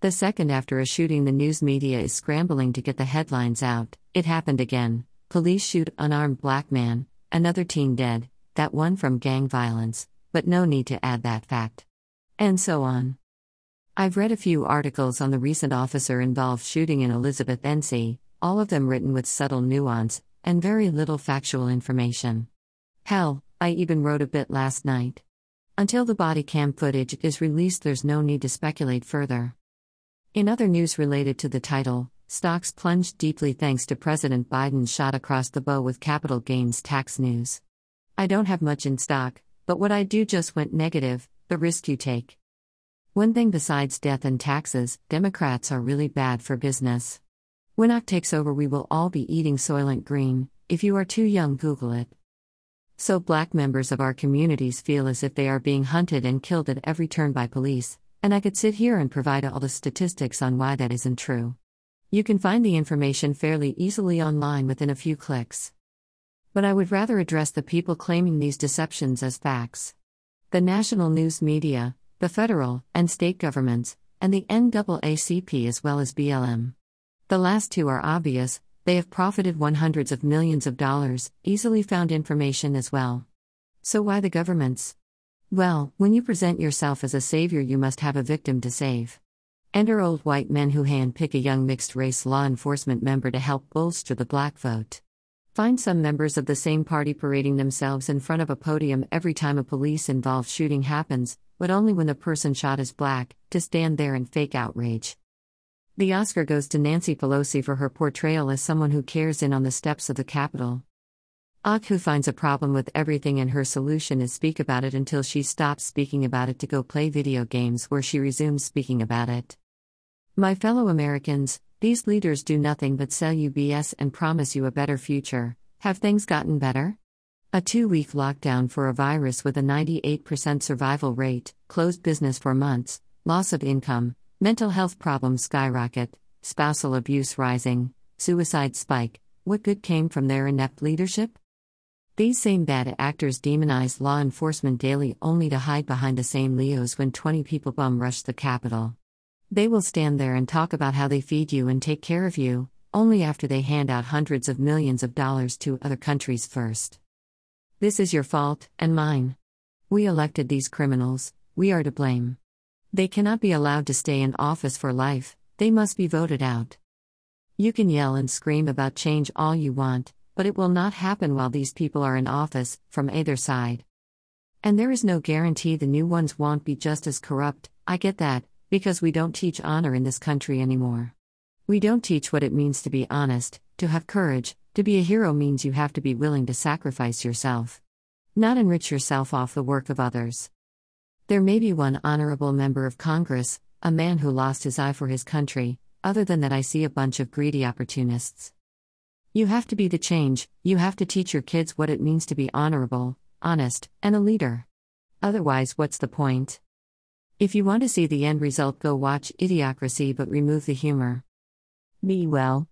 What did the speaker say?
The second after a shooting, the news media is scrambling to get the headlines out. It happened again. Police shoot unarmed black man, another teen dead, that one from gang violence, but no need to add that fact. And so on. I've read a few articles on the recent officer involved shooting in Elizabeth, NC, all of them written with subtle nuance and very little factual information. Hell, I even wrote a bit last night. Until the body cam footage is released, there's no need to speculate further. In other news related to the title, stocks plunged deeply thanks to President Biden's shot across the bow with capital gains tax news. I don't have much in stock, but what I do just went negative the risk you take. One thing besides death and taxes, Democrats are really bad for business. When AOC takes over, we will all be eating Soylent Green. If you are too young, Google it. So, black members of our communities feel as if they are being hunted and killed at every turn by police, and I could sit here and provide all the statistics on why that isn't true. You can find the information fairly easily online within a few clicks. But I would rather address the people claiming these deceptions as facts. The national news media, the federal and state governments, and the NAACP as well as BLM. The last two are obvious, they have profited one hundreds of millions of dollars, easily found information as well. So why the governments? Well, when you present yourself as a savior, you must have a victim to save. Enter old white men who handpick a young mixed race law enforcement member to help bolster the black vote. Find some members of the same party parading themselves in front of a podium every time a police involved shooting happens, but only when the person shot is black, to stand there and fake outrage. The Oscar goes to Nancy Pelosi for her portrayal as someone who cares in on the steps of the Capitol. Who finds a problem with everything and her solution is speak about it until she stops speaking about it to go play video games where she resumes speaking about it. My fellow Americans, these leaders do nothing but sell you BS and promise you a better future. Have things gotten better? A two week lockdown for a virus with a 98% survival rate, closed business for months, loss of income, Mental health problems skyrocket, spousal abuse rising, suicide spike. What good came from their inept leadership? These same bad actors demonize law enforcement daily only to hide behind the same LEOs when 20 people bum rush the Capitol. They will stand there and talk about how they feed you and take care of you, only after they hand out hundreds of millions of dollars to other countries first. This is your fault, and mine. We elected these criminals, we are to blame. They cannot be allowed to stay in office for life, they must be voted out. You can yell and scream about change all you want, but it will not happen while these people are in office, from either side. And there is no guarantee the new ones won't be just as corrupt, I get that, because we don't teach honor in this country anymore. We don't teach what it means to be honest, to have courage, to be a hero means you have to be willing to sacrifice yourself. Not enrich yourself off the work of others. There may be one honorable member of Congress, a man who lost his eye for his country, other than that, I see a bunch of greedy opportunists. You have to be the change, you have to teach your kids what it means to be honorable, honest, and a leader. Otherwise, what's the point? If you want to see the end result, go watch Idiocracy but remove the humor. Be well.